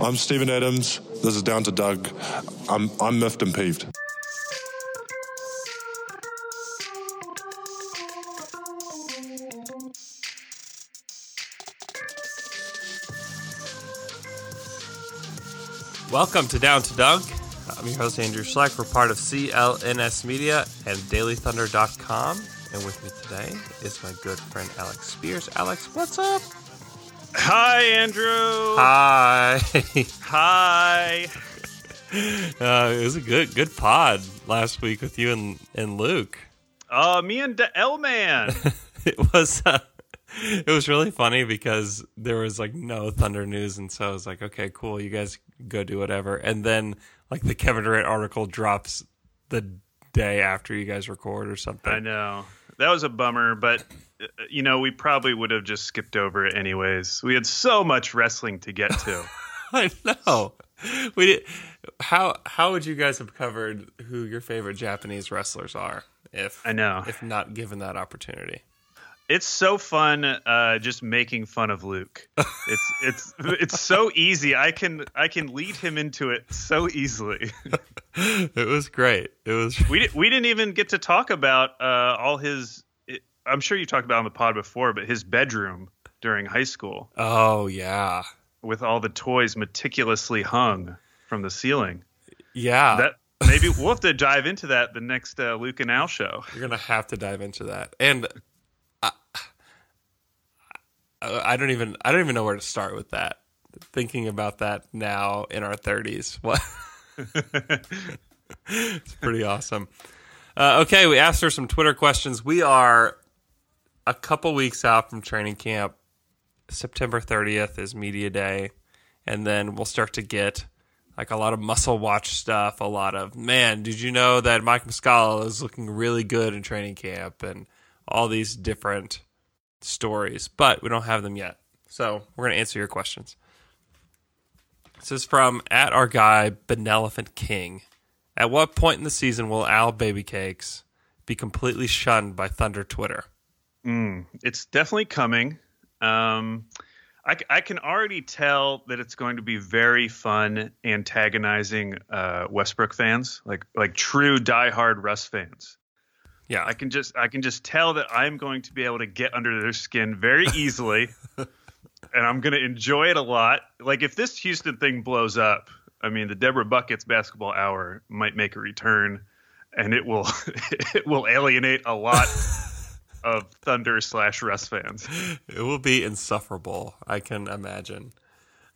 I'm Steven Adams. This is Down to Dunk. I'm, I'm miffed and peeved. Welcome to Down to Dunk. I'm your host, Andrew Schlecht. We're part of CLNS Media and DailyThunder.com. And with me today is my good friend Alex Spears. Alex, what's up? Hi, Andrew. Hi. Hi. Uh, it was a good good pod last week with you and, and Luke. Uh, me and the L Man. it was uh, it was really funny because there was like no Thunder news, and so I was like, okay, cool, you guys go do whatever. And then like the Kevin Durant article drops the day after you guys record or something. I know that was a bummer, but you know we probably would have just skipped over it anyways. We had so much wrestling to get to. I know. We did. How how would you guys have covered who your favorite Japanese wrestlers are if I know if not given that opportunity? It's so fun uh, just making fun of Luke. It's it's it's so easy. I can I can lead him into it so easily. it was great. It was. We we didn't even get to talk about uh, all his. I'm sure you talked about on the pod before, but his bedroom during high school. Oh yeah, with all the toys meticulously hung from the ceiling. Yeah, that maybe we'll have to dive into that the next uh, Luke and Al show. You're gonna have to dive into that, and I, I don't even I don't even know where to start with that. Thinking about that now in our 30s, what? it's pretty awesome. Uh, okay, we asked her some Twitter questions. We are a couple weeks out from training camp. September 30th is media day, and then we'll start to get like a lot of muscle watch stuff. A lot of man, did you know that Mike Muscala is looking really good in training camp, and all these different stories, but we don't have them yet. So we're going to answer your questions. This is from at our guy Benevolent King. At what point in the season will Al Baby Cakes be completely shunned by Thunder Twitter? Mm, it's definitely coming. Um, I, I, can already tell that it's going to be very fun antagonizing uh, Westbrook fans, like like true diehard Russ fans. Yeah, I can just I can just tell that I'm going to be able to get under their skin very easily, and I'm going to enjoy it a lot. Like if this Houston thing blows up, I mean, the Deborah Buckets basketball hour might make a return, and it will it will alienate a lot of Thunder slash Russ fans. It will be insufferable. I can imagine.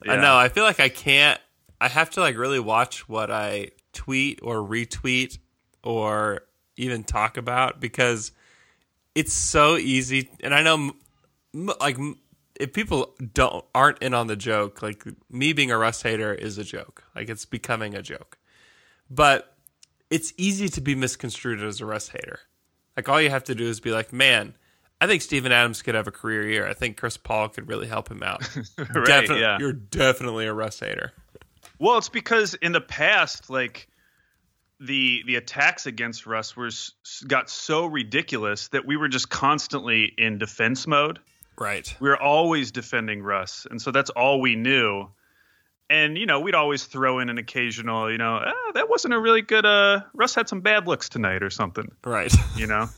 Uh, yeah. I know. I feel like I can't. I have to like really watch what I tweet or retweet or even talk about because it's so easy. And I know, like, if people don't aren't in on the joke, like me being a Russ hater is a joke. Like it's becoming a joke, but it's easy to be misconstrued as a Russ hater. Like all you have to do is be like, man, I think Steven Adams could have a career year. I think Chris Paul could really help him out. right, Definitely, yeah. You're definitely a Russ hater. Well, it's because in the past, like the the attacks against Russ were got so ridiculous that we were just constantly in defense mode. Right. We were always defending Russ, and so that's all we knew. And you know, we'd always throw in an occasional, you know, ah, that wasn't a really good. Uh, Russ had some bad looks tonight, or something. Right. You know,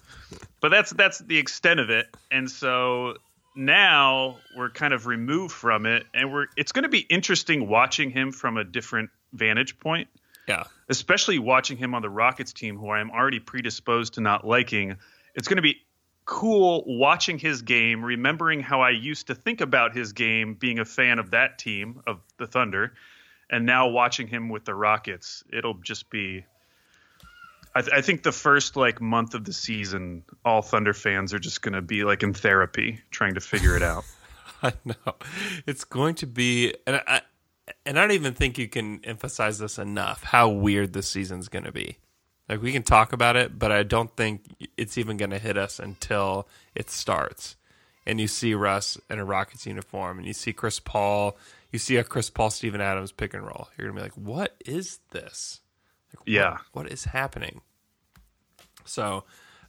but that's that's the extent of it. And so now we're kind of removed from it, and we're. It's going to be interesting watching him from a different vantage point yeah. Especially watching him on the Rockets team, who I am already predisposed to not liking. It's going to be cool watching his game, remembering how I used to think about his game, being a fan of that team, of the Thunder, and now watching him with the Rockets. It'll just be. I, th- I think the first like month of the season, all Thunder fans are just going to be like in therapy, trying to figure it out. I know it's going to be, and I, and I don't even think you can emphasize this enough how weird this season's going to be. Like we can talk about it, but I don't think it's even going to hit us until it starts. And you see Russ in a Rockets uniform, and you see Chris Paul. You see a Chris Paul Steven Adams pick and roll. You're gonna be like, "What is this? Like, yeah, what, what is happening?" So,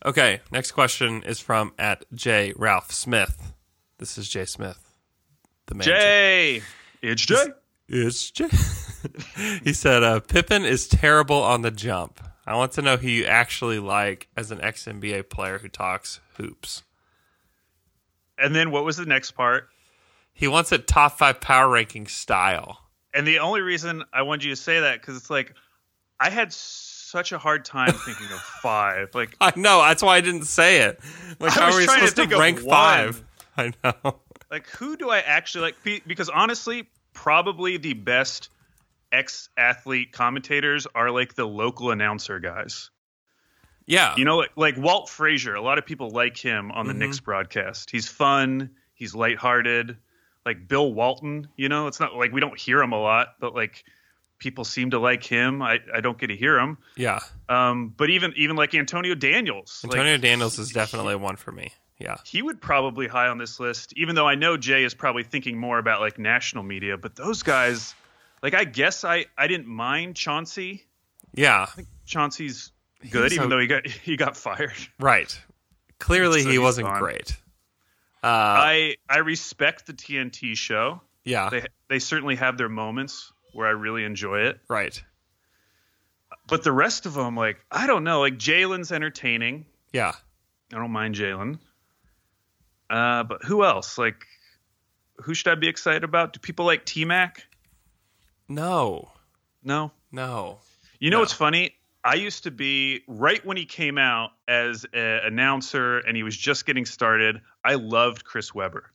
okay, next question is from at J Ralph Smith. This is Jay Smith, the man. Jay, it's Jay. It's J- he said uh, Pippen is terrible on the jump. I want to know who you actually like as an ex NBA player who talks hoops. And then what was the next part? He wants a top five power ranking style. And the only reason I wanted you to say that because it's like I had such a hard time thinking of five. Like I know that's why I didn't say it. Like how are we to supposed to, of rank five? I know. like who do I actually like? Because honestly, probably the best ex athlete commentators are like the local announcer guys. Yeah. You know, like, like Walt Frazier. A lot of people like him on the Mhm. Knicks broadcast. He's fun. He's lighthearted. Like Bill Walton. You know, it's not like we don't hear him a lot, but like people seem to like him. I, I don't get to hear him. yeah. Um, but even even like Antonio Daniels. like, Antonio Daniels is definitely one for me. Yeah. he would probably high on this list, even though I know Jay is probably thinking more about like national media. But those guys, like I guess I I didn't mind Chauncey. Yeah. Chauncey's good, even a- though he got he got fired. Right. Clearly So he wasn't gone. great. Uh, I I respect the TNT show. yeah. They they certainly have their moments where I really enjoy it. right. But the rest of them, like I don't know, like Jalen's entertaining. Yeah. I don't mind Jalen. Uh, but who else? Like, who should I be excited about? Do people like T Mac? No. No. No. You know No. what's funny? I used to be right when he came out as an announcer and he was just getting started. I loved Chris Webber.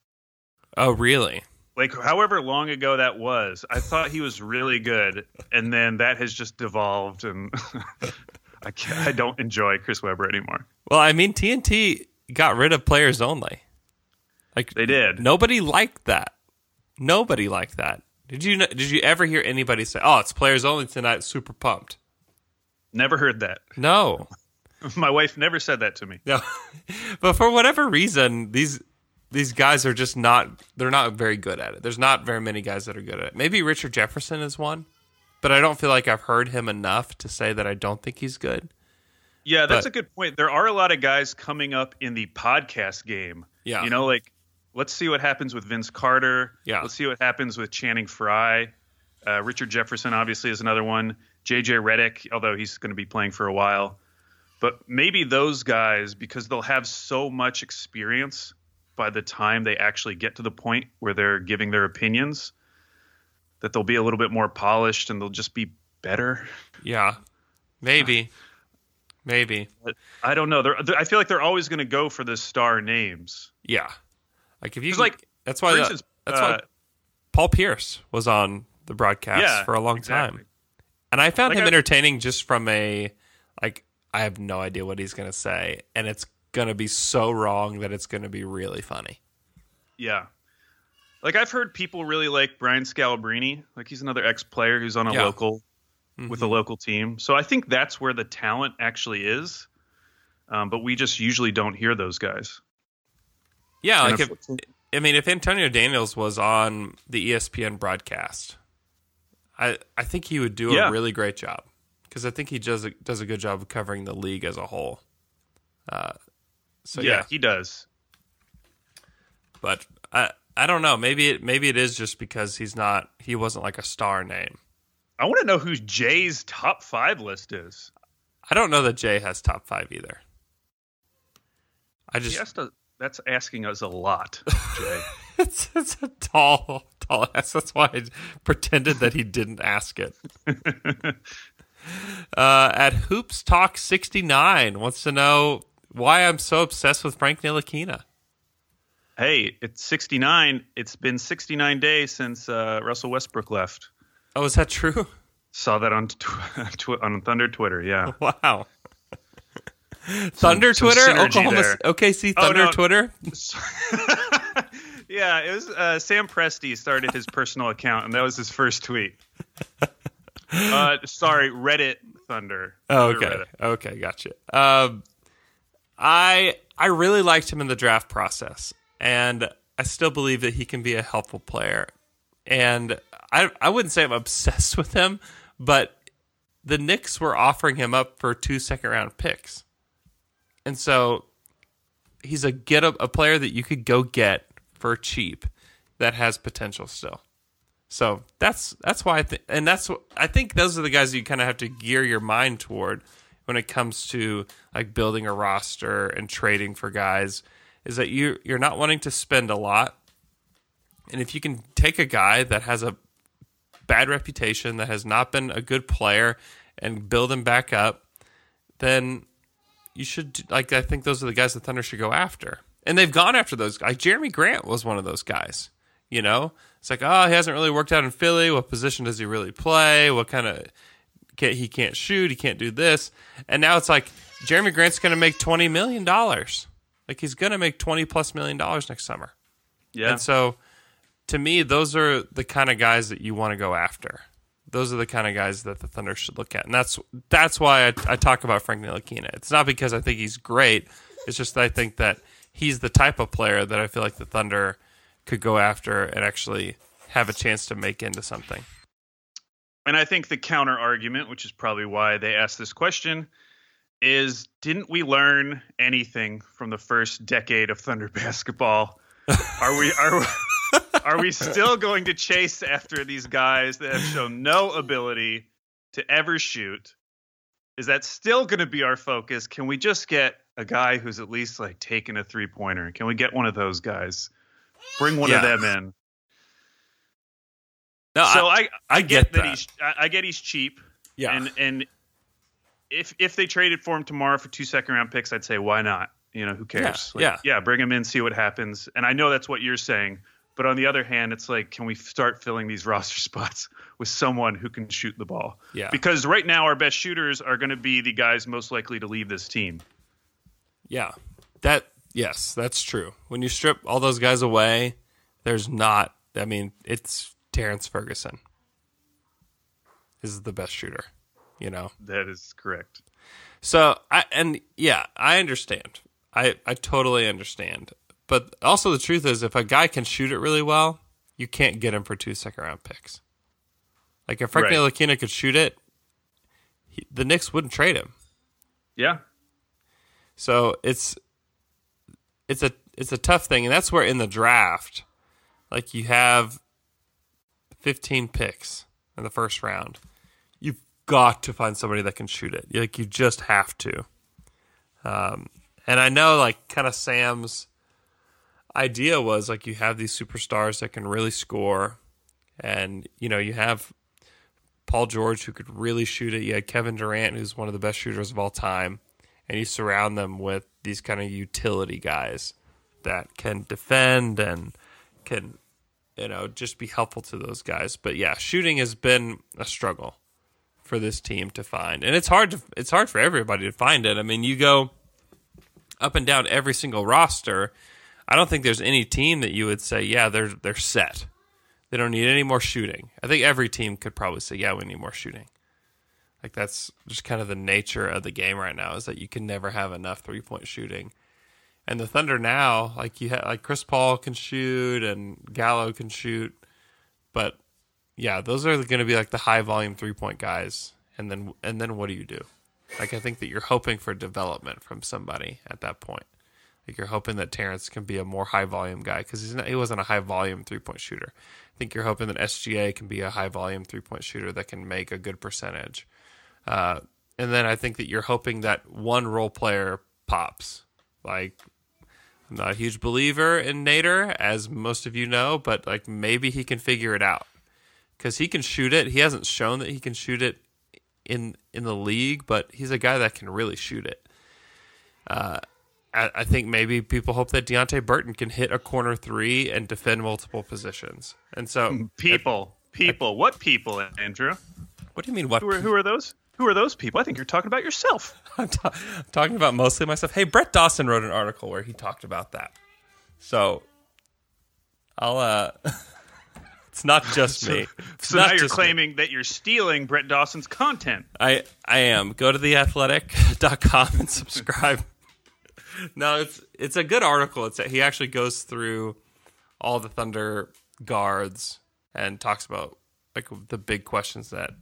Oh, really? Like, however long ago that was, I thought he was really good. And then that has just devolved, and I, can't, I don't enjoy Chris Webber anymore. Well, I mean, TNT got rid of players only. Like They did. Nobody liked that. Nobody liked that. Did you? kn- Did you ever hear anybody say, "Oh, it's players only tonight"? Super pumped. Never heard that. No, My wife never said that to me. no. but for whatever reason, these these guys are just not. They're not very good at it. There's not very many guys that are good at it. Maybe Richard Jefferson is one, but I don't feel like I've heard him enough to say that I don't think he's good. Yeah, that's But- a good point. There are a lot of guys coming up in the podcast game. Yeah. You know, like let's see what happens with Vince Carter. Yeah. Let's see what happens with Channing Frye. Uh, Richard Jefferson obviously is another one. JJ Redick, although he's going to be playing for a while. But maybe those guys, because they'll have so much experience by the time they actually get to the point where they're giving their opinions, that they'll be a little bit more polished and they'll just be better. Yeah, maybe, maybe. But I don't know. They're, they're- I feel like they're always going to go for the star names. Yeah, like if you like, like, that's why the- instance, that's uh, why Paul Pierce was on the broadcast Yeah, for a long exactly. time, and I found Like him I- entertaining just from a like I have no idea what he's gonna say, and it's gonna be so wrong that it's gonna be really funny. Yeah. Like I've heard people really like Brian Scalabrine. Like he's another ex-player who's on a Yeah. local with a local team. So I think that's where the talent actually is. Um, but we just usually don't hear those guys. Yeah, like if I mean if Antonio Daniels was on the ESPN broadcast, I I think he would do Yeah. a really great job because I think he does a, does a good job of covering the league as a whole. Uh, so yeah, yeah, he does. but I I don't know. Maybe it maybe it is just because he's not he wasn't like a star name. I want to know who Jay's top five list is. I don't know that Jay has top five either. I He just has to, that's asking us a lot, Jay. it's, it's a tall tall ass. That's why I pretended that he didn't ask it. uh, at Hoops Talk sixty nine wants to know why I'm so obsessed with Frank Ntilikina. hey, it's 69. It's been 69 days since uh, Russell Westbrook left. Oh, is that true? Saw that on tw- on Thunder Twitter. Yeah. Wow. Thunder some Twitter, synergy Oklahoma, there. OKC Oh, Thunder no. Twitter. yeah, it was uh, Sam Presti started his personal account, and that was his first tweet. Uh, sorry, Reddit Thunder. Oh, Twitter okay. Reddit. Okay, gotcha. Um, I I really liked him in the draft process, and I still believe that he can be a helpful player. And I I wouldn't say I'm obsessed with him, but the Knicks were offering him up for two second round picks, and so he's a get a, a player that you could go get for cheap that has potential still. So that's that's why I think, and that's what I think those are the guys you kind of have to gear your mind toward when it comes to like building a roster and trading for guys. Is that you you're not wanting to spend a lot, and if you can take a guy that has a bad reputation, that has not been a good player, and build him back up, then you should like. I think those are the guys the Thunder should go after, and they've gone after those guys. Jerami Grant was one of those guys. You know, it's like, oh, he hasn't really worked out in Philly. What position does he really play? What kind of can't, he can't shoot? He can't do this. And now it's like Jerami Grant's going to make twenty million dollars. Like he's going to make twenty plus million dollars next summer. Yeah. And so, to me, those are the kind of guys that you want to go after. Those are the kind of guys that the Thunder should look at, and that's that's why I, I talk about Frank Ntilikina. It's not because I think he's great. It's just I think that he's the type of player that I feel like the Thunder could go after and actually have a chance to make into something. And I think the counter argument, which is probably why they asked this question, is didn't we learn anything from the first decade of Thunder basketball? Are we are are we still going to chase after these guys that have shown no ability to ever shoot? Is that still going to be our focus? Can we just get a guy who's at least like taking a three pointer? Can we get one of those guys? Bring one Yeah. of them in. No, so I, I, I get that. he's I, I get he's cheap. yeah, And and if if they traded for him tomorrow for two second round picks, I'd say why not? You know, who cares? Yeah, yeah, bring him in, see what happens. And I know that's what you're saying, but on the other hand, it's like, can we start filling these roster spots with someone who can shoot the ball? Yeah. Because right now, our best shooters are going to be the guys most likely to leave this team. yeah. That yes, that's true. When you strip all those guys away, there's not. I mean, it's Terrence Ferguson is the best shooter. You know, That is correct. So I and yeah, I understand. I I totally understand. But also the truth is if a guy can shoot it really well, you can't get him for two second round picks. Like if Frank Right. Ntilikina could shoot it, he, the Knicks wouldn't trade him. Yeah. So it's it's a it's a tough thing, and that's where in the draft, like you have fifteen picks in the first round, you've got to find somebody that can shoot it. Like you just have to. Um, and I know, like, kind of Sam's idea was like you have these superstars that can really score, and you know you have Paul George who could really shoot it. You had Kevin Durant who's one of the best shooters of all time and you surround them with these kind of utility guys that can defend and can you know just be helpful to those guys but yeah shooting has been a struggle for this team to find and it's hard to it's hard for everybody to find it i mean you go up and down every single roster i don't think there's any team that you would say yeah they're they're set they don't need any more shooting i think every team could probably say yeah we need more shooting like that's just kind of the nature of the game right now is that you can never have enough three point shooting. And the Thunder now, like you have, like Chris Paul can shoot and Gallo can shoot, but yeah, those are going to be like the high volume three point guys. And then and then what do you do? Like I think that you're hoping for development from somebody at that point. Like you're hoping that Terrence can be a more high volume guy because he's not, he wasn't a high volume three point shooter. I think you're hoping that SGA can be a high volume three point shooter that can make a good percentage. Uh, and then I think that you're hoping that one role player pops. Like, I'm not a huge believer in Nader, as most of you know, but like maybe he can figure it out because he can shoot it. He hasn't shown that he can shoot it in in the league, but he's a guy that can really shoot it. Uh, I, I think maybe people hope that Deonte Burton can hit a corner three and defend multiple positions. And so, People. People. what people, Andrew? what do you mean? What Who are, who are those? Who are those people? I think you're talking about yourself. I'm ta- talking about mostly myself. Hey, Brett Dawson wrote an article where he talked about that. So I'll uh it's not just me. It's So now you're just me. claiming that you're stealing Brett Dawson's content. I I am. Go to theathletic.com and subscribe. No, it's it's a good article. It's he actually goes through all the Thunder guards and talks about like the big questions that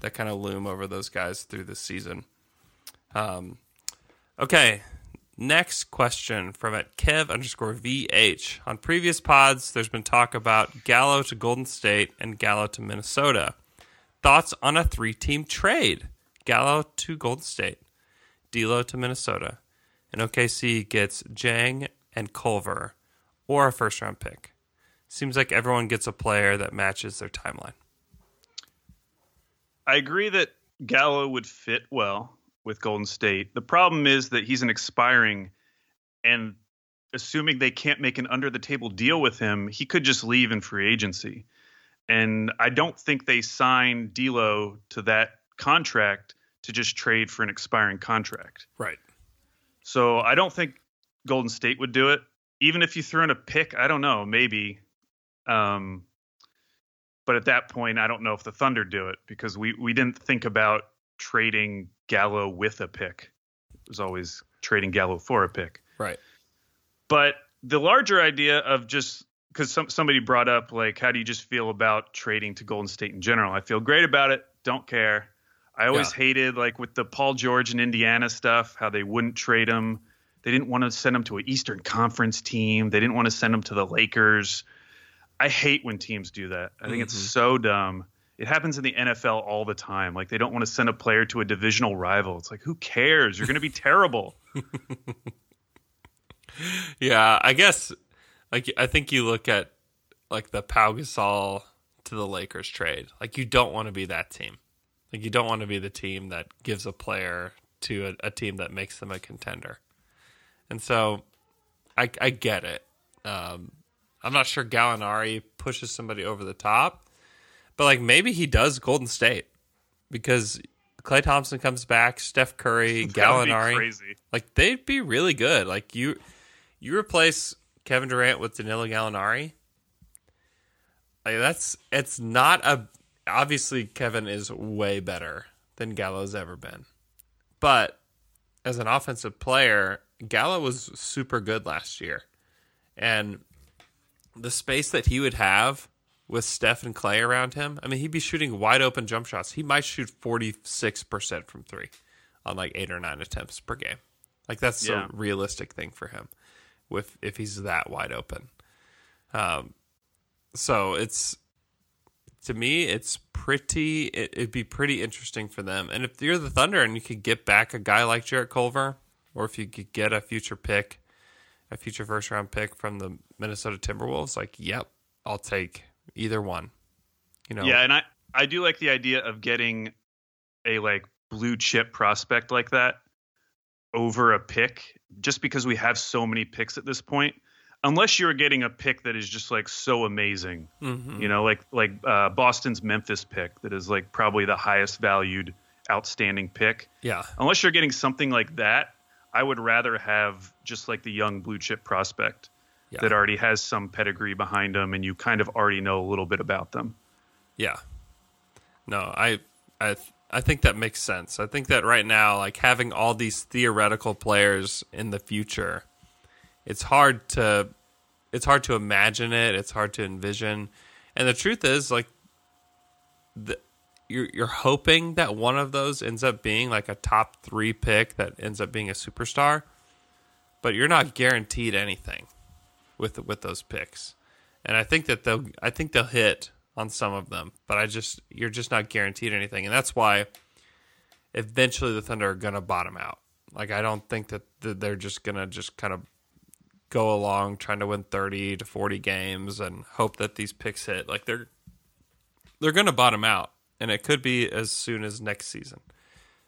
that kind of loom over those guys through the season. Um, okay, Next question from at Kev underscore VH. On previous pods, there's been talk about Gallo to Golden State and Gallo to Minnesota. Thoughts on a three team trade? Gallo to Golden State, D'Lo to Minnesota, and OKC gets Jang and Culver, or a first round pick. Seems like everyone gets a player that matches their timeline. I agree that Gallo would fit well with Golden State. The problem is that he's an expiring, and assuming they can't make an under the table deal with him, he could just leave in free agency. And I don't think they signed D'Lo to that contract to just trade for an expiring contract. Right. So I don't think Golden State would do it. Even if you threw in a pick, I don't know, maybe. Um, but at that point, I don't know if the Thunder do it because we we didn't think about trading Gallo with a pick. It was always trading Gallo for a pick. Right. But the larger idea of just because some, somebody brought up like how do you just feel about trading to Golden State in general? I feel great about it. Don't care. I always Yeah. hated like with the Paul George and Indiana stuff how they wouldn't trade him. They didn't want to send him to an Eastern Conference team. They didn't want to send him to the Lakers. I hate when teams do that. I think it's Mhm. so dumb. It happens in the NFL all the time. Like they don't want to send a player to a divisional rival. It's like who cares? You're going to be terrible. Yeah, I guess like I think you look at like the Pau Gasol to the Lakers trade. Like you don't want to be that team. Like you don't want to be the team that gives a player to a, a team that makes them a contender. And so I I get it. Um, I'm not sure Gallinari pushes somebody over the top, but like maybe he does Golden State because Klay Thompson comes back, Steph Curry, Gallinari. crazy. Like they'd be really good. Like you, you replace Kevin Durant with Danilo Gallinari. Like that's it's not a obviously Kevin is way better than Gallo's ever been, but as an offensive player, Gallo was super good last year, and the space that he would have with Steph and Klay around him, I mean, he'd be shooting wide open jump shots. He might shoot forty six percent from three on like eight or nine attempts per game. Like that's Yeah. a realistic thing for him, with if he's that wide open. Um, so it's to me, it's pretty. It, it'd be pretty interesting for them. And if you're the Thunder and you could get back a guy like Jarrett Culver, or if you could get a future pick, a future first round pick from the Minnesota Timberwolves, like, yep, I'll take either one. You know, Yeah, and I I do like the idea of getting a like blue chip prospect like that over a pick just because we have so many picks at this point. Unless you're getting a pick that is just like so amazing, Mhm. you know, like like uh, Boston's Memphis pick that is like probably the highest valued outstanding pick. yeah, Unless you're getting something like that, I would rather have just like the young blue chip prospect Yeah. that already has some pedigree behind them and you kind of already know a little bit about them. Yeah. No, I I I think that makes sense. I think that right now like having all these theoretical players in the future, it's hard to it's hard to imagine it, it's hard to envision. And the truth is like the you're you're hoping that one of those ends up being like a top 3 pick that ends up being a superstar, but you're not guaranteed anything with with those picks. And I think that they'll I think they'll hit on some of them, but I just you're just not guaranteed anything, and that's why eventually the Thunder are gonna bottom out. Like I don't think that that they're just gonna just kind of go along trying to win 30 to 40 games and hope that these picks hit. Like they're they're gonna bottom out, and it could be as soon as next season.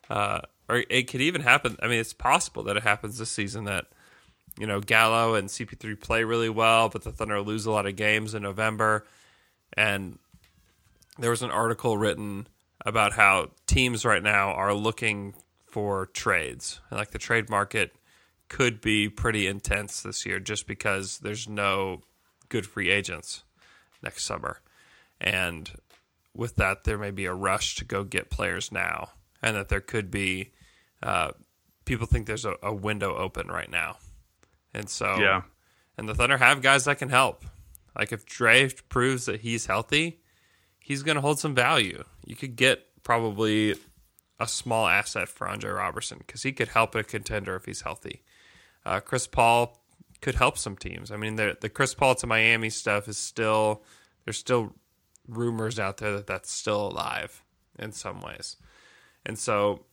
Uh, or it could even happen. I mean, it's possible that it happens this season that you know Gallo and CP3 play really well, but the Thunder lose a lot of games in November. And there was an article written about how teams right now are looking for trades. Like the trade market could be pretty intense this year just because there's no good free agents next summer. And with that, there may be a rush to go get players now, and that there could be uh, people think there's a, a window open right now. And so, Yeah. and the Thunder have guys that can help. Like if Dre proves that he's healthy, he's going to hold some value. You could get probably a small asset for Andre Robertson because he could help a contender if he's healthy. Uh, Chris Paul could help some teams. I mean, the the Chris Paul to Miami stuff is still there's still rumors out there that that's still alive in some ways, and so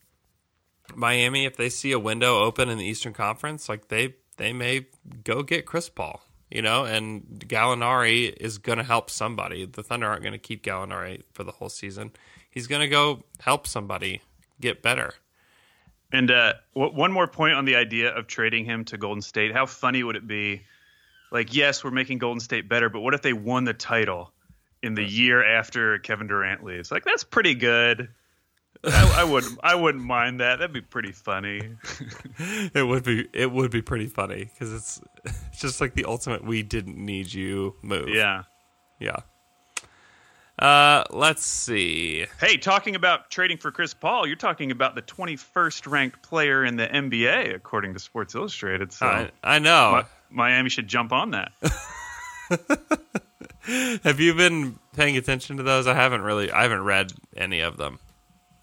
Miami, if they see a window open in the Eastern Conference, like they they may go get Chris Paul, you know, and Gallinari is going to help somebody. The Thunder aren't going to keep Gallinari for the whole season. He's going to go help somebody get better. And uh, w- one more point on the idea of trading him to Golden State. How funny would it be? Like, yes, we're making Golden State better, but what if they won the title in the year after Kevin Durant leaves? Like, that's pretty good. I, I wouldn't. I wouldn't mind that. That'd be pretty funny. it would be. It would be pretty funny because it's, it's just like the ultimate "we didn't need you" move. Yeah. Yeah. Uh, let's see. Hey, talking about trading for Chris Paul, you're talking about the 21st ranked player in the NBA, according to Sports Illustrated. So I, I know. Mi- Miami should jump on that. Have you been paying attention to those? I haven't really. I haven't read any of them.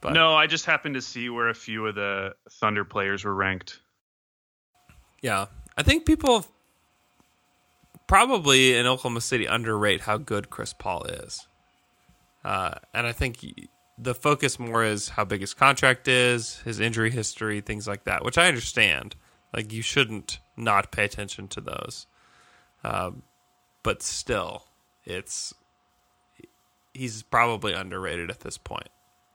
But no, I just happened to see where a few of the Thunder players were ranked. Yeah, I think people probably in Oklahoma City underrate how good Chris Paul is, uh, and I think the focus more is how big his contract is, his injury history, things like that, which I understand. Like you shouldn't not pay attention to those, um, but still, it's he's probably underrated at this point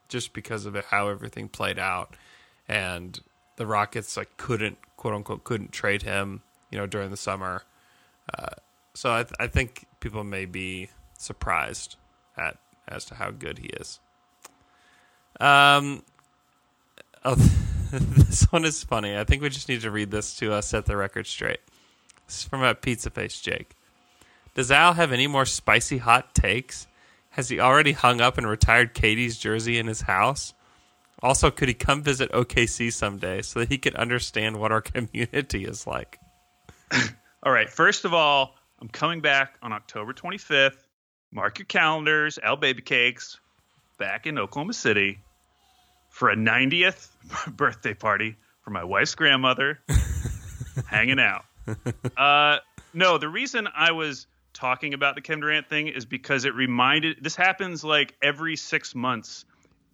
just because of how everything played out, and the Rockets like couldn't quote unquote couldn't trade him, you know, during the summer. Uh, so I, th- I think people may be surprised at as to how good he is. Um, oh, this one is funny. I think we just need to read this to uh, set the record straight. This is from a pizza face Jake. Does Al have any more spicy hot takes? Has he already hung up and retired KD's jersey in his house? Also, could he come visit OKC someday so that he could understand what our community is like? all right. First of all, I'm coming back on October 25th. Mark your calendars, Al Baby Cakes, back in Oklahoma City for a 90th birthday party for my wife's grandmother, hanging out. Uh, no, the reason I was talking about the Kevin Durant thing is because it reminded this happens like every six months.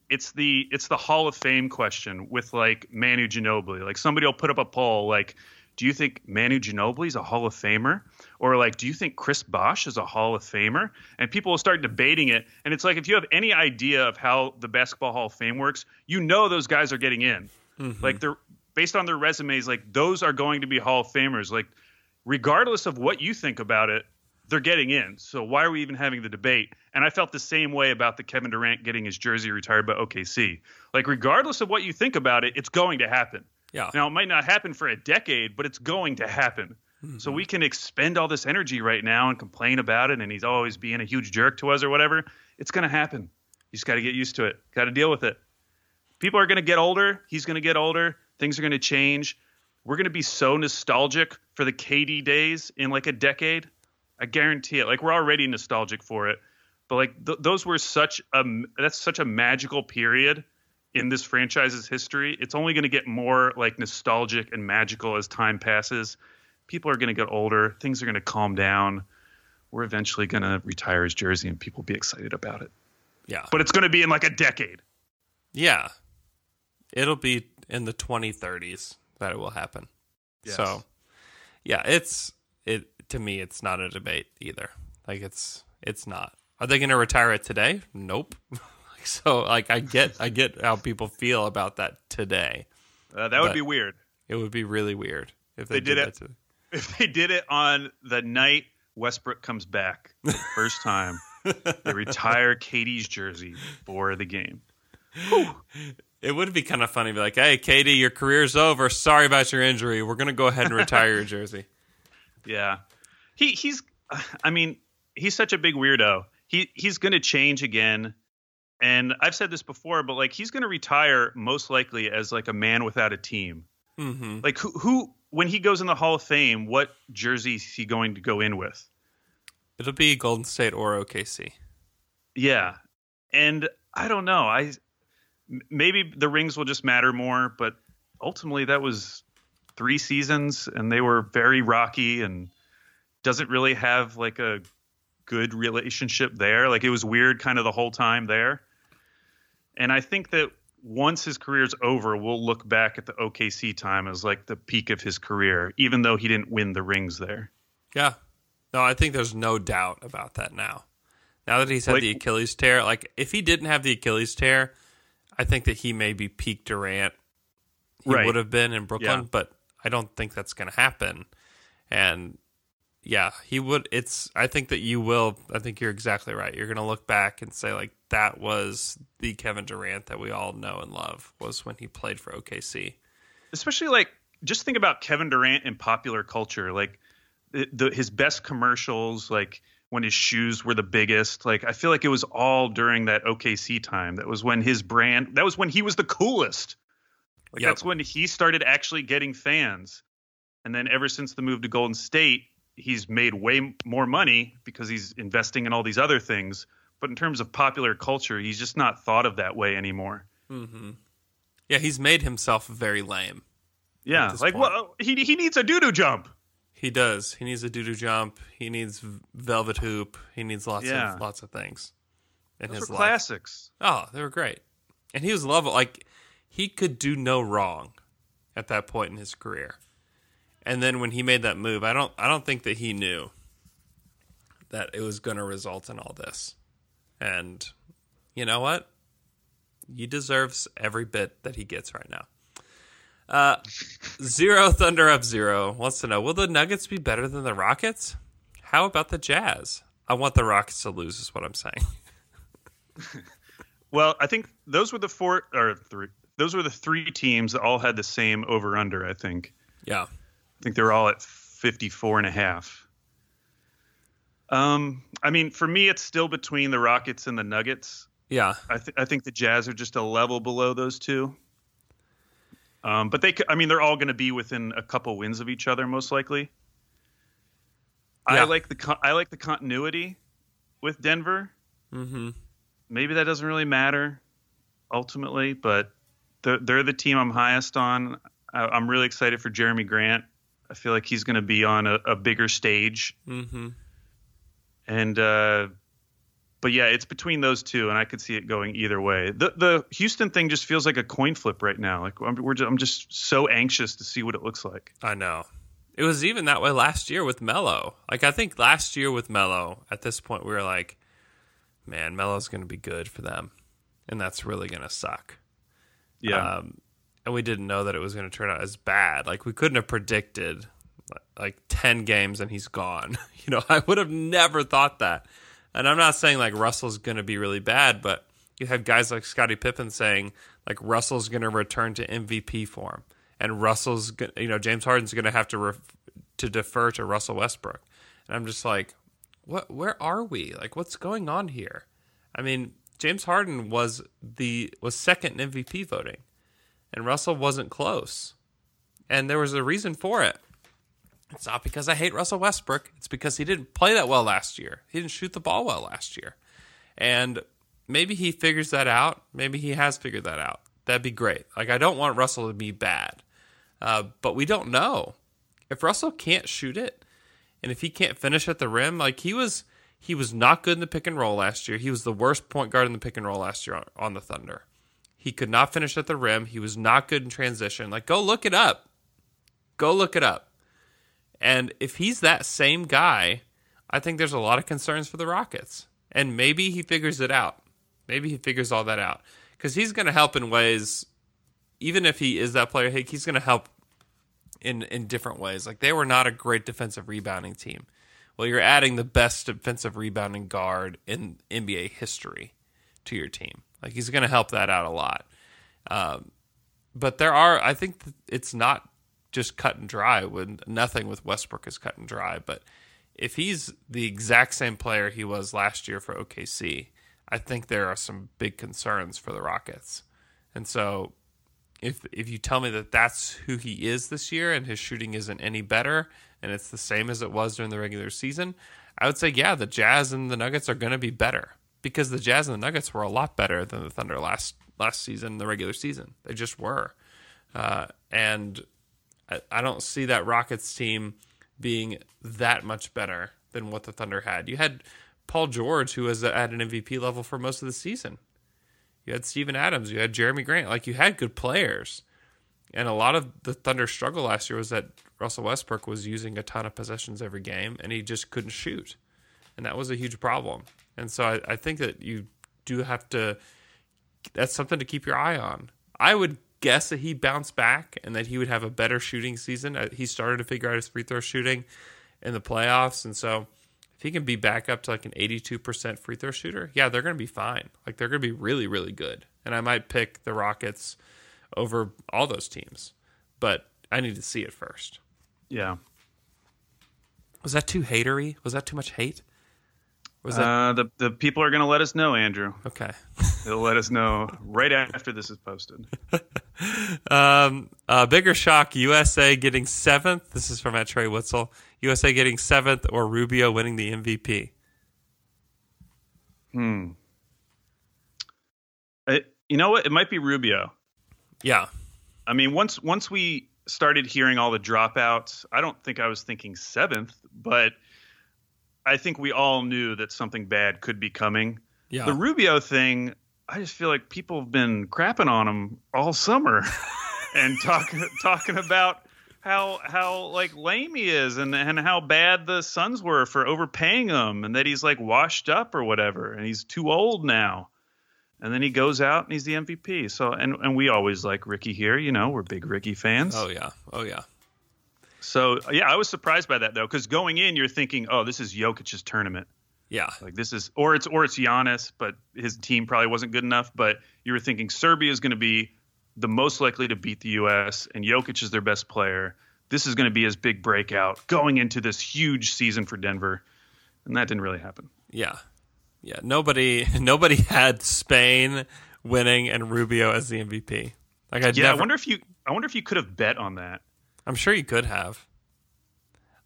It's the it's the Hall of Fame question with like Manu Ginobili. Like somebody will put up a poll like, do you think Manu Ginobili is a Hall of Famer? Or like, do you think Chris Bosh is a Hall of Famer? And people will start debating it. And it's like if you have any idea of how the Basketball Hall of Fame works, you know those guys are getting in. Mm-hmm. Like they're based on their resumes, like those are going to be Hall of Famers. Like regardless of what you think about it, they're getting in. So why are we even having the debate? And I felt the same way about the Kevin Durant getting his jersey retired by OKC. Like regardless of what you think about it, it's going to happen. Yeah. Now it might not happen for a decade, but it's going to happen. Mm-hmm. So we can expend all this energy right now and complain about it and he's always being a huge jerk to us or whatever. It's going to happen. You just got to get used to it. Got to deal with it. People are going to get older. He's going to get older. Things are going to change. We're going to be so nostalgic for the KD days in like a decade I guarantee it. Like we're already nostalgic for it, but like th- those were such a that's such a magical period in this franchise's history. It's only going to get more like nostalgic and magical as time passes. People are going to get older. Things are going to calm down. We're eventually going to retire his jersey, and people will be excited about it. Yeah, but it's going to be in like a decade. Yeah, it'll be in the 2030s that it will happen. Yes. So, yeah, it's it to me it's not a debate either. Like it's it's not. Are they going to retire it today? Nope. so like I get I get how people feel about that today. Uh, that would be weird. It would be really weird if they, they did, did it. If they did it on the night Westbrook comes back, the first time they retire KD's jersey for the game. Whew. It would be kind of funny, to be like, "Hey, Katie, your career's over. Sorry about your injury. We're gonna go ahead and retire your jersey." Yeah, he he's. I mean, he's such a big weirdo. He he's going to change again, and I've said this before, but like he's going to retire most likely as like a man without a team. Mm-hmm. Like who who when he goes in the Hall of Fame, what jersey is he going to go in with? It'll be Golden State or OKC. Yeah, and I don't know. I maybe the rings will just matter more, but ultimately that was three seasons, and they were very rocky and doesn't really have like a good relationship there. Like it was weird kind of the whole time there. And I think that once his career's over, we'll look back at the OKC time as like the peak of his career, even though he didn't win the rings there. Yeah. No, I think there's no doubt about that now. Now that he's had Like- the Achilles tear, like if he didn't have the Achilles tear, I think that he may be peak Durant. He Right. would have been in Brooklyn, Yeah. but I don't think that's going to happen. And yeah, he would. It's. I think that you will. I think you're exactly right. You're going to look back and say like that was the Kevin Durant that we all know and love was when he played for OKC. especially like just think about Kevin Durant in popular culture, like the, the his best commercials, like when his shoes were the biggest. Like I feel like it was all during that OKC time. That was when his brand. That was when he was the coolest. Like Yep. that's when he started actually getting fans. And then ever since the move to Golden State, he's made way more money because he's investing in all these other things. But in terms of popular culture, he's just not thought of that way anymore. Mm-hmm. Yeah, he's made himself very lame. Yeah, like point. well, he he needs a doo doo jump. He does. He needs a doo doo jump. He needs velvet hoop. He needs lots Yeah. of lots of things in Those his were life. classics. Oh, they were great. And he was lovable. Like he could do no wrong at that point in his career. And then when he made that move, I don't I don't think that he knew that it was going to result in all this. And you know what? He deserves every bit that he gets right now. Uh, Zero Thunder Up Zero wants to know: Will the Nuggets be better than the Rockets? How about the Jazz? I want the Rockets to lose, is what I'm saying. Well, I think those were the four or three. Those were the three teams that all had the same over under. I think. Yeah, I think they were all at 54 and a half. Um, I mean, for me, it's still between the Rockets and the Nuggets. yeah, I, th- I think the Jazz are just a level below those two. Um, but they, I mean, they're all going to be within a couple wins of each other, most likely. Yeah. I like the con- I like the continuity with Denver. mm-hmm. Maybe that doesn't really matter ultimately, but they're, they're the team I'm highest on. I, I'm really excited for Jerami Grant. I feel like he's going to be on a, a bigger stage, Mm-hmm. And uh, but yeah, it's between those two, and I could see it going either way. The the Houston thing just feels like a coin flip right now. Like I'm, we're just, I'm just so anxious to see what it looks like. I know. It was even that way last year with Melo. Like I think last year with Melo, at this point we were like, man, Melo's going to be good for them, and that's really going to suck. Yeah, Um, and we didn't know that it was going to turn out as bad. Like we couldn't have predicted like 10 games and he's gone. You know, I would have never thought that. And I'm not saying like Russell's going to be really bad, but you have guys like Scottie Pippen saying like Russell's going to return to MVP form and Russell's you know James Harden's going to have to to defer to Russell Westbrook. And I'm just like what where are we? Like what's going on here? I mean, James Harden was the was second in MVP voting and Russell wasn't close. And there was a reason for it. It's not because I hate Russell Westbrook. It's because he didn't play that well last year. He didn't shoot the ball well last year. And maybe he figures that out. Maybe he has figured that out. That'd be great. Like, I don't want Russell to be bad. Uh, but we don't know. If Russell can't shoot it, and if he can't finish at the rim, like he was, he was not good in the pick and roll last year. He was the worst point guard in the pick and roll last year on, on the Thunder. He could not finish at the rim. He was not good in transition. Like, go look it up. Go look it up. And if he's that same guy, I think there's a lot of concerns for the Rockets. And maybe he figures it out. Maybe he figures all that out. Because he's going to help in ways, even if he is that player, he's going to help in, in different ways. Like, they were not a great defensive rebounding team. Well, you're adding the best defensive rebounding guard in NBA history to your team. Like, he's going to help that out a lot. Um, but there are, I think it's not just cut and dry when nothing with Westbrook is cut and dry. But if he's the exact same player he was last year for OKC, I think there are some big concerns for the Rockets. And so if if you tell me that that's who he is this year and his shooting isn't any better and it's the same as it was during the regular season, I would say yeah, the Jazz and the Nuggets are going to be better because the Jazz and the Nuggets were a lot better than the Thunder last last season, the regular season. They just were. Uh, and I, don't see that Rockets team being that much better than what the Thunder had. You had Paul George, who was at an MVP level for most of the season. You had Steven Adams. You had Jerami Grant. Like you had good players. And a lot of the Thunder struggle last year was that Russell Westbrook was using a ton of possessions every game and he just couldn't shoot. And that was a huge problem. And so I, I think that you do have to, that's something to keep your eye on. I would guess that he bounced back and that he would have a better shooting season. Uh, He started to figure out his free throw shooting in the playoffs. And so if he can be back up to like an 82% free throw shooter, yeah, they're going to be fine. Like they're going to be really, really good. And I might pick the Rockets over all those teams, but I need to see it first. Yeah. Was that too hatery? Was that too much hate? Was that Uh, the the people are going to let us know, Andrew. okay? They'll let us know right after this is posted. Um, uh, bigger shock: USA getting seventh. This is from at Trey Witzel. USA getting seventh, or Rubio winning the MVP. Hmm. It, you know what? It might be Rubio. Yeah, I mean, once once we started hearing all the dropouts, I don't think I was thinking seventh, but I think we all knew that something bad could be coming. yeah. The Rubio thing, I just feel like people have been crapping on him all summer and talking talking about how how like lame he is and and how bad the Suns were for overpaying him and that he's like washed up or whatever and he's too old now. And then he goes out and he's the MVP. So and and we always like Ricky here, you know, we're big Ricky fans. oh yeah. Oh yeah. So yeah, I was surprised by that though, because going in you're thinking, oh, this is Jokic's tournament. Yeah. Like this is, or it's or it's Giannis, but his team probably wasn't good enough. But you were thinking Serbia is going to be the most likely to beat the U.S. and Jokic is their best player. This is going to be his big breakout going into this huge season for Denver, and that didn't really happen. Yeah. Yeah. Nobody. Nobody had Spain winning and Rubio as the MVP. Like I Yeah, never. I wonder if you, I wonder if you could have bet on that. I'm sure you could have.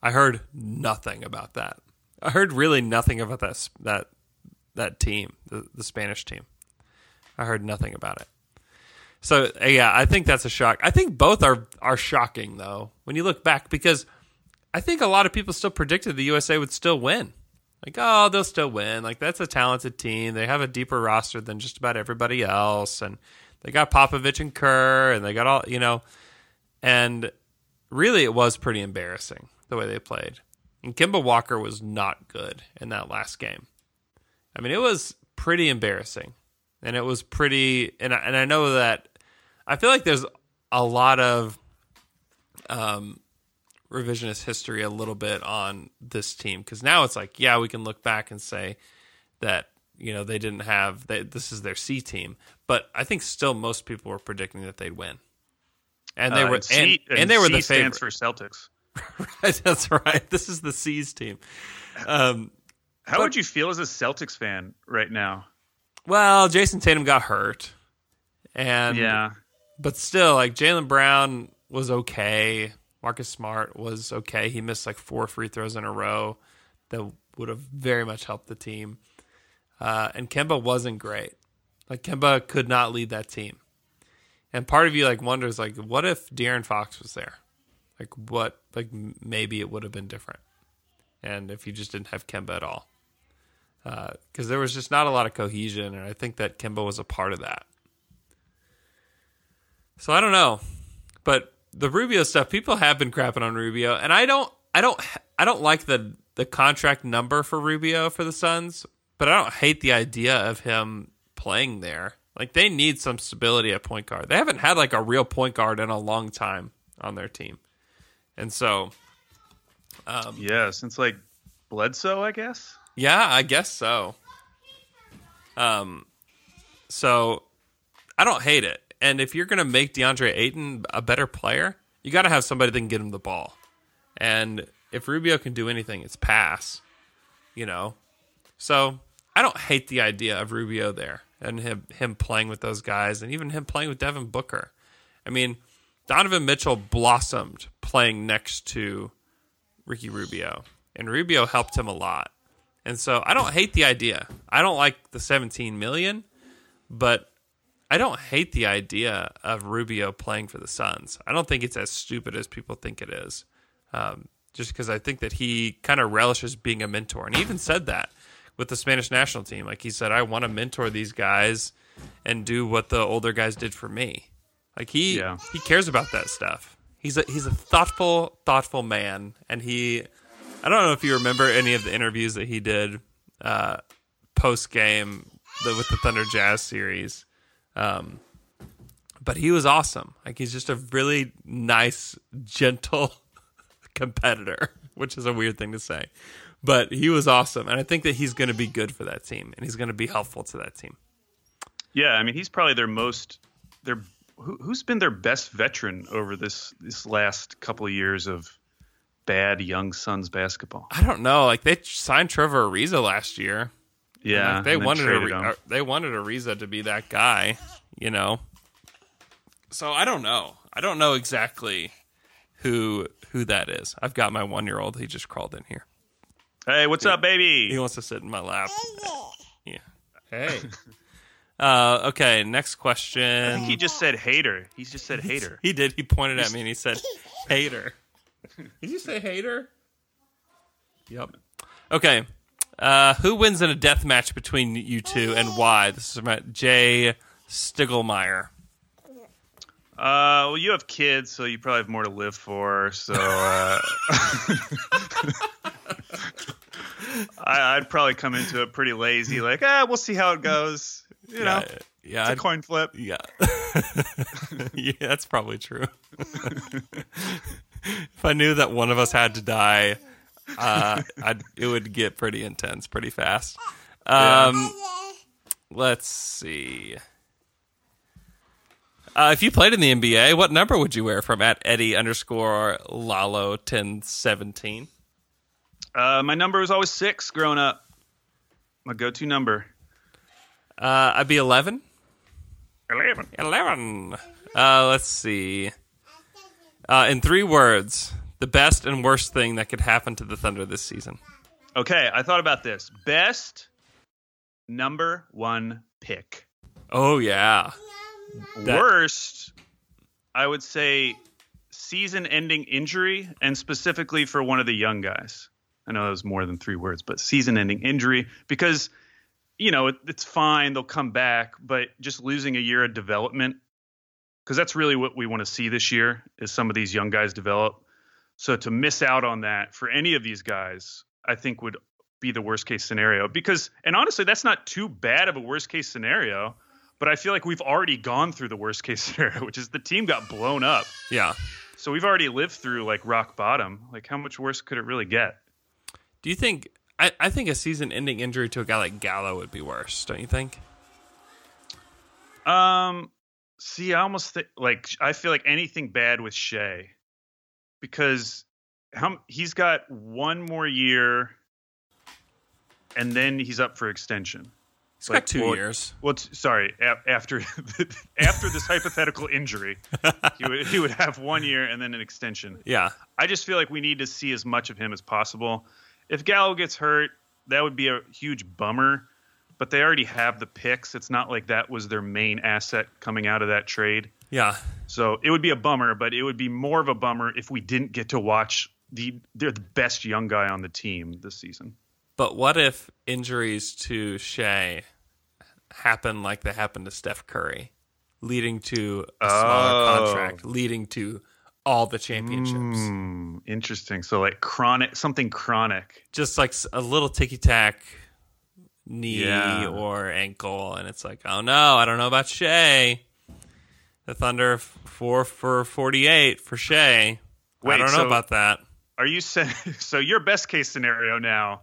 I heard nothing about that. I heard really nothing about that s- that that team, the, the Spanish team. I heard nothing about it. So uh, yeah, I think that's a shock. I think both are are shocking though when you look back because I think a lot of people still predicted the USA would still win. Like, oh, they'll still win. Like that's a talented team. They have a deeper roster than just about everybody else, and they got Popovich and Kerr, and they got all you know. And really, it was pretty embarrassing the way they played. And Kemba Walker was not good in that last game. I mean, it was pretty embarrassing, and it was pretty. And I, and I know that I feel like there's a lot of um, revisionist history a little bit on this team because now it's like, yeah, we can look back and say that you know they didn't have they, this is their C team, but I think still most people were predicting that they'd win, and they Uh, were and C- and, and they were C the stands favorite. for Celtics. That's right. This is the C's team. Um, How But- would you feel as a Celtics fan right now? well, Jayson Tatum got hurt, and yeah, but still, like Jaylen Brown was okay. Marcus Smart was okay. He missed like four free throws in a row that would have very much helped the team. Uh, and Kemba wasn't great. Like Kemba could not lead that team. And part of you like wonders like, what if De'Aaron Fox was there? Like what? Like maybe it would have been different. And if you just didn't have Kemba at all, uh, because there was just not a lot of cohesion, and I think that Kemba was a part of that. So I don't know, but the Rubio stuff, people have been crapping on Rubio, and I don't, I don't, I don't like the the contract number for Rubio for the Suns, but I don't hate the idea of him playing there. Like they need some stability at point guard. They haven't had like a real point guard in a long time on their team, and so um, yeah, since like Bledsoe, I guess. Yeah, I guess so. Um, so I don't hate it. And if you're gonna make DeAndre Ayton a better player, you got to have somebody that can get him the ball. And if Rubio can do anything, it's pass. You know, so I don't hate the idea of Rubio there and him him playing with those guys, and even him playing with Devin Booker. I mean, Donovan Mitchell blossomed playing next to Ricky Rubio, and Rubio helped him a lot. And so I don't hate the idea. I don't like the 17 million, but I don't hate the idea of Rubio playing for the Suns. I don't think it's as stupid as people think it is. Um, just because I think that he kind of relishes being a mentor, and he even said that with the Spanish national team. Like he said, I want to mentor these guys and do what the older guys did for me. Like he Yeah. he cares about that stuff. He's a he's a thoughtful thoughtful man, and he. I don't know if you remember any of the interviews that he did uh, post game with the Thunder Jazz series. Um, but he was awesome. Like he's just a really nice, gentle competitor, which is a weird thing to say. But he was awesome, and I think that he's going to be good for that team, and he's going to be helpful to that team. Yeah, I mean, he's probably their most their who, who's been their best veteran over this this last couple of years of bad young Suns basketball. I don't know. Like they signed Trevor Ariza last year. Yeah, Like, they wanted traded a, him. uh, they wanted Ariza to be that guy, you know. So I don't know. I don't know exactly who who that is. I've got my one year old. He just crawled in here. Hey, what's up, baby? He wants to sit in my lap. Yeah. Hey. uh, okay. Next question. I think he just said hater. He just said hater. He did. He pointed at me and he said, "Hater." Did you say hater? Yep. Okay. Uh, who wins in a death match between you two and why? This is from Jay Stiglmeyer. Uh, well, you have kids, so you probably have more to live for. So uh, I, I'd probably come into it pretty lazy, like, ah, we'll see how it goes. You know, Yeah, yeah, it's a I'd- coin flip. yeah. yeah, that's probably true. if I knew that one of us had to die, uh, I'd, it would get pretty intense pretty fast. Um, Let's see. Uh, if you played in the NBA, what number would you wear from at Eddie underscore Lalo ten seventeen? Uh, my number was always six growing up. My go-to number. Uh, I'd be eleven. Eleven. Eleven. Uh, let's see. Uh, in three words, the best and worst thing that could happen to the Thunder this season. Okay, I thought about this. Best number one pick. Oh yeah, That- Worst, I would say season-ending injury, and specifically for one of the young guys. I know that was more than three words, but season-ending injury because you know it, it's fine; they'll come back, but just losing a year of development because that's really what we want to see this year is some of these young guys develop. So to miss out on that for any of these guys, I think would be the worst case scenario. Because and honestly, that's not too bad of a worst case scenario. But I feel like we've already gone through the worst case scenario, which is the team got blown up. yeah. So we've already lived through like rock bottom. Like how much worse could it really get? Do you think? I, I think a season-ending injury to a guy like Gallo would be worse. Don't you think? Um, see, I almost think like I feel like anything bad with Shai because how he's got one more year, and then he's up for extension. He's Like, got two well- years. Well, t- sorry, a- after after this hypothetical injury, he would he would have one year and then an extension. Yeah. I just feel like we need to see as much of him as possible. If Gallo gets hurt, that would be a huge bummer. But they already have the picks. It's not like that was their main asset coming out of that trade. Yeah. So it would be a bummer, but it would be more of a bummer if we didn't get to watch the they're the best young guy on the team this season. But what if injuries to Shai happen like they happened to Steph Curry, leading to a smaller Oh. contract, leading to all the championships? Hmm, interesting. So like chronic something chronic. Just like a little ticky tack knee Yeah. or ankle, and it's like, oh no, I don't know about Shai. The Thunder four for forty-eight for Shai. I don't know so- about that. Are you saying so your best case scenario now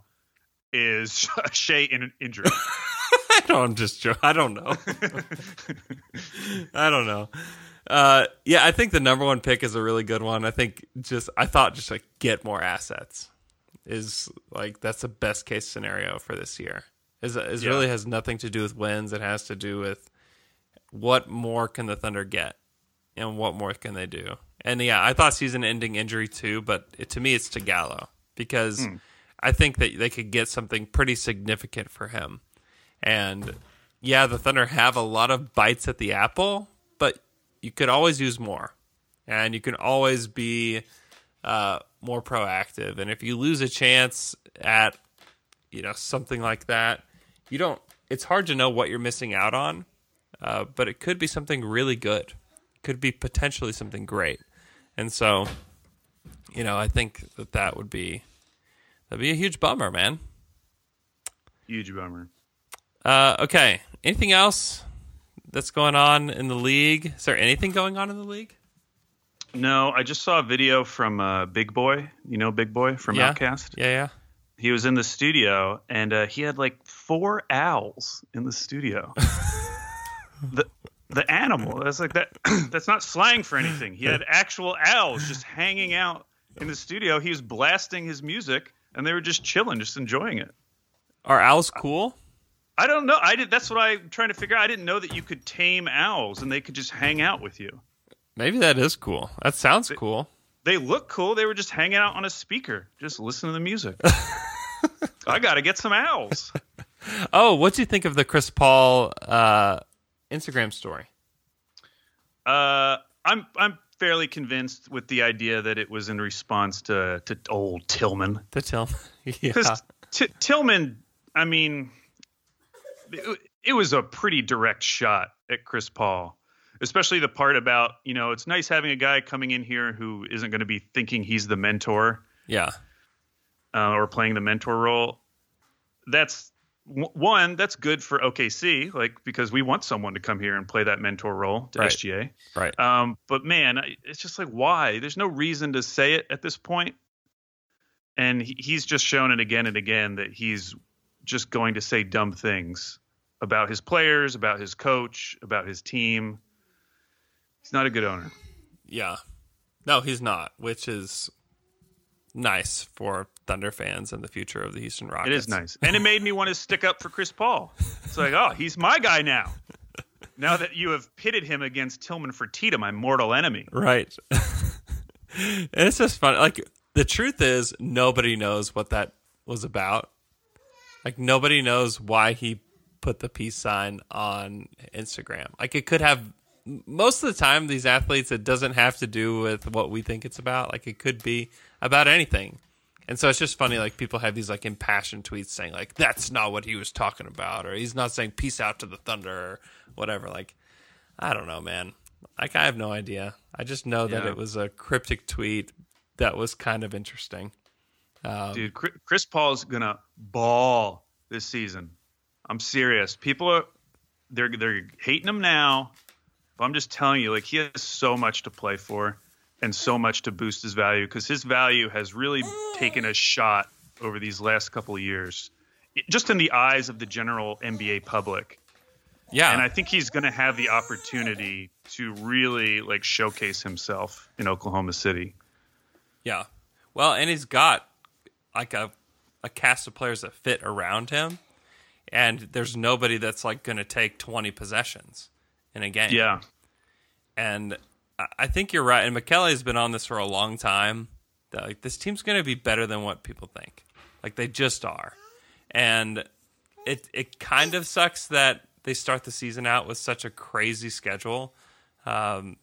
is Shai in an injury? I don't just jo- I don't know. I don't know. Uh, yeah, I think the number one pick is a really good one. I think just I thought just like get more assets is like that's the best case scenario for this year. Is is Yeah. really has nothing to do with wins. It has to do with what more can the Thunder get and what more can they do. And yeah, I thought season-ending injury too, but it, to me it's to Gallo because I think that they could get something pretty significant for him. And yeah, the Thunder have a lot of bites at the apple, but you could always use more, and you can always be uh, more proactive. And if you lose a chance at you know something like that, you don't. It's hard to know what you're missing out on, uh, but it could be something really good. It could be potentially something great, and so you know I think that that would be that'd be a huge bummer, man. Huge bummer. Uh, okay. Anything else that's going on in the league? Is there anything going on in the league? No, I just saw a video from uh, Big Boi. You know Big Boi from Yeah. OutKast. Yeah, yeah. He was in the studio and uh, he had like four owls in the studio. the the animal. That's like that. that's not slang for anything. He had actual owls just hanging out in the studio. He was blasting his music, and they were just chilling, just enjoying it. Are owls cool? I don't know. I did. That's what I'm trying to figure out. I didn't know that you could tame owls and they could just hang out with you. Maybe that is cool. That sounds cool. They look cool. They were just hanging out on a speaker, just listening to the music. I got to get some owls. Oh, what do you think of the Chris Paul uh, Instagram story? Uh, I'm I'm fairly convinced with the idea that it was in response to to old Tilman To tell yeah. because T- Tilman. I mean, it, was a pretty direct shot at Chris Paul, especially the part about you know it's nice having a guy coming in here who isn't going to be thinking he's the mentor. yeah. uh, or playing the mentor role. That's one. That's good for OKC, like because we want someone to come here and play that mentor role to Right. SGA. Right. Um, but man, it's just like why? There's no reason to say it at this point. And he, he's just shown it again and again that he's just going to say dumb things about his players, about his coach, about his team. He's not a good owner. Yeah. No, he's not, which is nice for Thunder fans and the future of the Houston Rockets. It is nice. And it made me want to stick up for Chris Paul. It's like, oh, he's my guy now. Now that you have pitted him against Tilman Fertitta, my mortal enemy. Right. and it's just fun. Like the truth is, nobody knows what that was about. Like nobody knows why he put the peace sign on Instagram. Like it could have most of the time these athletes it doesn't have to do with what we think it's about. Like it could be about anything. And so it's just funny like people have these like impassioned tweets saying like that's not what he was talking about or he's not saying peace out to the thunder or whatever. Like I don't know, man. Like I have no idea. I just know that it was a cryptic tweet that was kind of interesting. Um, Dude, Chri- Chris Paul's to ball this season. I'm serious. People are they're they're hating him now, but I'm just telling you like he has so much to play for and so much to boost his value cuz his value has really taken a shot over these last couple of years. Just in the eyes of the general NBA public. Yeah, and I think he's going to have the opportunity to really like showcase himself in Oklahoma City. yeah. Well, and he's got like a a cast of players that fit around him, and there's nobody that's like going to take 20 possessions in a game. Yeah, and I- think you're right. And McKellay's been on this for a long time. That like this team's going to be better than what people think. Like they just are, and it it kind of sucks that they start the season out with such a crazy schedule. Um,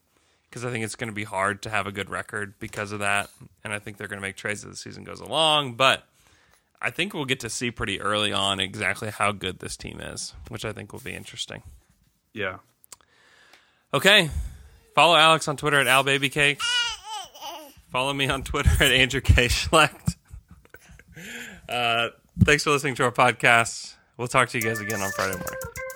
because I think it's going to be hard to have a good record because of that, and I think they're going to make trades as the season goes along. But I think we'll get to see pretty early on exactly how good this team is, which I think will be interesting. yeah. Okay. Follow Alex on Twitter at AlBabyCakes. Follow me on Twitter at Andrew K. Schlecht. Uh, thanks for listening to our podcast. We'll talk to you guys again on Friday morning.